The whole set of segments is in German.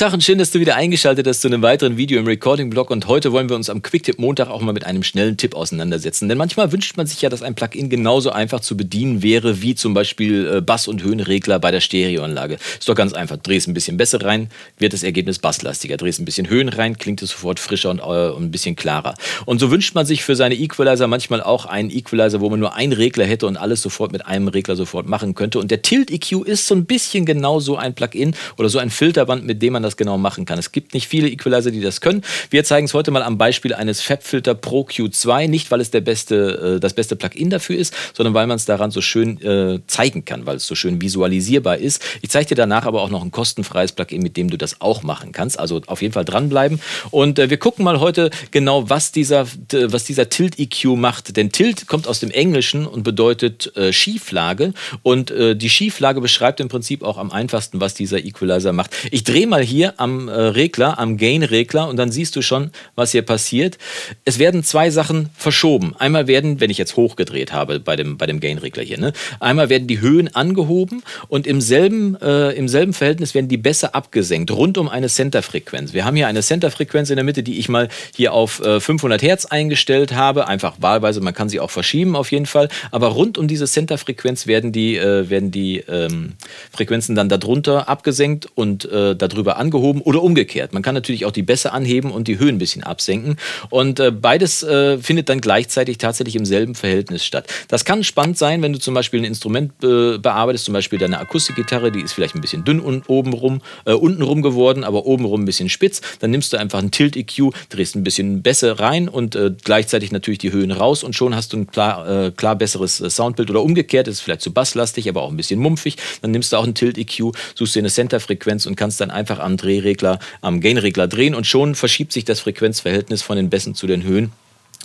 Und schön, dass du wieder eingeschaltet hast zu einem weiteren Video im Recording-Blog. Und heute wollen wir uns am Quicktip Montag auch mal mit einem schnellen Tipp auseinandersetzen. Denn manchmal wünscht man sich ja, dass ein Plugin genauso einfach zu bedienen wäre, wie zum Beispiel äh, Bass- und Höhenregler bei der Stereoanlage. Ist doch ganz einfach. Drehst ein bisschen besser rein, wird das Ergebnis basslastiger. Drehst ein bisschen Höhen rein, klingt es sofort frischer und, äh, und ein bisschen klarer. Und so wünscht man sich für seine Equalizer manchmal auch einen Equalizer, wo man nur einen Regler hätte und alles sofort mit einem Regler sofort machen könnte. Und der Tilt EQ ist so ein bisschen genau so ein Plugin oder so ein Filterband, mit dem man das genau machen kann. Es gibt nicht viele Equalizer, die das können. Wir zeigen es heute mal am Beispiel eines FabFilter Pro Q2, nicht weil es der beste, äh, das beste Plugin dafür ist, sondern weil man es daran so schön äh, zeigen kann, weil es so schön visualisierbar ist. Ich zeige dir danach aber auch noch ein kostenfreies Plugin, mit dem du das auch machen kannst. Also auf jeden Fall dranbleiben. Und äh, wir gucken mal heute genau, was dieser, was dieser Tilt EQ macht. Denn Tilt kommt aus dem Englischen und bedeutet äh, Schieflage. Und äh, die Schieflage beschreibt im Prinzip auch am einfachsten, was dieser Equalizer macht. Ich drehe mal hier am äh, Regler, am Gain-Regler und dann siehst du schon, was hier passiert. Es werden zwei Sachen verschoben. Einmal werden, wenn ich jetzt hochgedreht habe bei dem, bei dem Gain-Regler hier, ne? einmal werden die Höhen angehoben und im selben, äh, im selben Verhältnis werden die Bässe abgesenkt, rund um eine Center-Frequenz. Wir haben hier eine Center-Frequenz in der Mitte, die ich mal hier auf äh, 500 Hertz eingestellt habe. Einfach wahlweise, man kann sie auch verschieben auf jeden Fall. Aber rund um diese Center-Frequenz werden die, äh, werden die ähm, Frequenzen dann darunter abgesenkt und äh, darüber angehoben oder umgekehrt. Man kann natürlich auch die Bässe anheben und die Höhen ein bisschen absenken. Und äh, beides äh, findet dann gleichzeitig tatsächlich im selben Verhältnis statt. Das kann spannend sein, wenn du zum Beispiel ein Instrument äh, bearbeitest, zum Beispiel deine Akustikgitarre, die ist vielleicht ein bisschen dünn und oben rum, äh, unten rum geworden, aber oben rum ein bisschen spitz. Dann nimmst du einfach einen Tilt-EQ, drehst ein bisschen Bässe rein und äh, gleichzeitig natürlich die Höhen raus und schon hast du ein klar, äh, klar besseres Soundbild oder umgekehrt, ist vielleicht zu basslastig, aber auch ein bisschen mumpfig. Dann nimmst du auch einen Tilt-EQ, suchst dir eine Center-Frequenz und kannst dann einfach am Drehregler, am Gain-Regler drehen und schon verschiebt sich das Frequenzverhältnis von den Bässen zu den Höhen.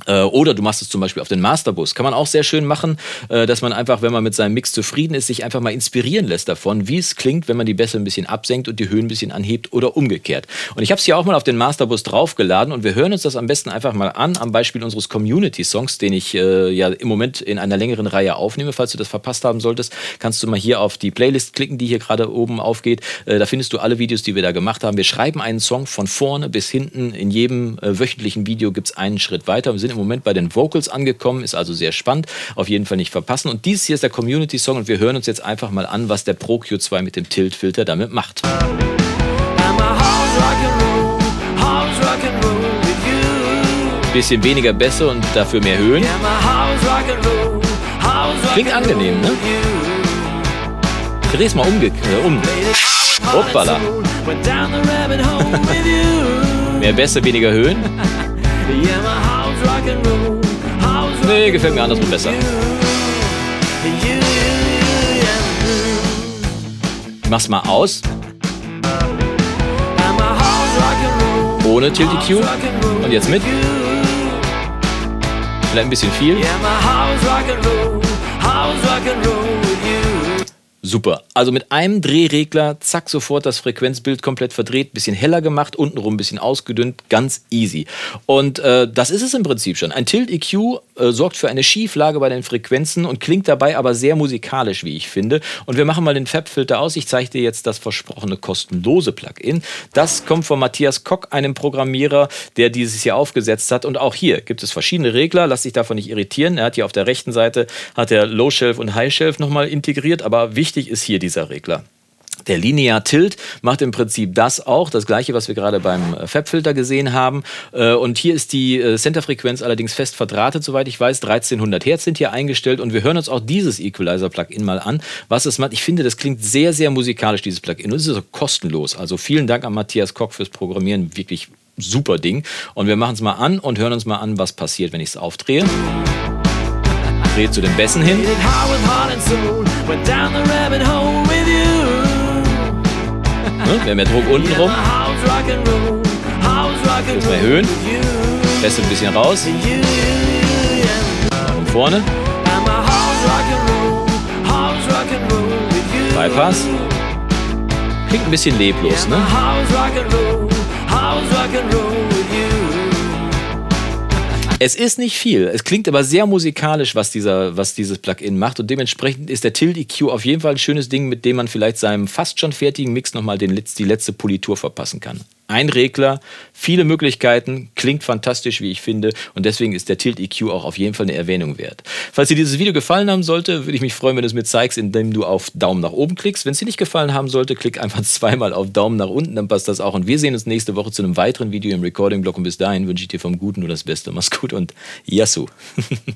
Äh, oder du machst es zum Beispiel auf den Masterbus. Kann man auch sehr schön machen, äh, dass man einfach, wenn man mit seinem Mix zufrieden ist, sich einfach mal inspirieren lässt davon, wie es klingt, wenn man die Bässe ein bisschen absenkt und die Höhen ein bisschen anhebt oder umgekehrt. Und ich habe es hier auch mal auf den Masterbus draufgeladen und wir hören uns das am besten einfach mal an, am Beispiel unseres Community-Songs, den ich äh, ja im Moment in einer längeren Reihe aufnehme. Falls du das verpasst haben solltest, kannst du mal hier auf die Playlist klicken, die hier gerade oben aufgeht. Äh, da findest du alle Videos, die wir da gemacht haben. Wir schreiben einen Song von vorne bis hinten. In jedem äh, wöchentlichen Video gibt es einen Schritt weiter. Wir sind im Moment bei den Vocals angekommen, ist also sehr spannend. Auf jeden Fall nicht verpassen. Und dies hier ist der Community-Song und wir hören uns jetzt einfach mal an, was der Pro Q2 mit dem Tilt-Filter damit macht. Bisschen weniger Bässe und dafür mehr Höhen. Klingt angenehm, ne? Dreh's mal umge äh, um. Hoppala. mehr Bässe, weniger Höhen. Nee, gefällt mir andersrum besser. Mach's mal aus. Ohne Tilt EQ. Und jetzt mit. Vielleicht ein bisschen viel. Super. Also mit einem Drehregler, zack, sofort das Frequenzbild komplett verdreht, bisschen heller gemacht, untenrum ein bisschen ausgedünnt, ganz easy. Und äh, das ist es im Prinzip schon. Ein Tilt-EQ äh, sorgt für eine Schieflage bei den Frequenzen und klingt dabei aber sehr musikalisch, wie ich finde. Und wir machen mal den Fab-Filter aus. Ich zeige dir jetzt das versprochene kostenlose Plugin. Das kommt von Matthias Kock, einem Programmierer, der dieses hier aufgesetzt hat. Und auch hier gibt es verschiedene Regler. Lass dich davon nicht irritieren. Er hat hier auf der rechten Seite hat er Low Shelf und High Shelf nochmal integriert. Aber wichtig wichtig ist hier dieser Regler. Der Linear Tilt macht im Prinzip das auch, das gleiche, was wir gerade beim äh, Fab-Filter gesehen haben. Äh, und hier ist die äh, Centerfrequenz allerdings fest verdrahtet, soweit ich weiß. 1300 Hertz sind hier eingestellt und wir hören uns auch dieses Equalizer-Plugin mal an, was es macht. Ich finde, das klingt sehr, sehr musikalisch, dieses Plugin. Und es ist auch kostenlos. Also vielen Dank an Matthias Koch fürs Programmieren. Wirklich super Ding. Und wir machen es mal an und hören uns mal an, was passiert, wenn ich es aufdrehe. Drehe zu den Bässen hin. Ne? Wir haben mehr Druck unten rum. Jetzt mal erhöhen. Bässe ein bisschen raus. Nach vorne. Bypass. Klingt ein bisschen leblos, ne? Es ist nicht viel. Es klingt aber sehr musikalisch, was, dieser, was dieses Plugin macht. Und dementsprechend ist der Tilt EQ auf jeden Fall ein schönes Ding, mit dem man vielleicht seinem fast schon fertigen Mix nochmal den, die letzte Politur verpassen kann ein Regler, viele Möglichkeiten, klingt fantastisch, wie ich finde. Und deswegen ist der Tilt EQ auch auf jeden Fall eine Erwähnung wert. Falls dir dieses Video gefallen haben sollte, würde ich mich freuen, wenn du es mir zeigst, indem du auf Daumen nach oben klickst. Wenn es dir nicht gefallen haben sollte, klick einfach zweimal auf Daumen nach unten, dann passt das auch. Und wir sehen uns nächste Woche zu einem weiteren Video im Recording-Blog. Und bis dahin wünsche ich dir vom Guten nur das Beste. Mach's gut und Yassou.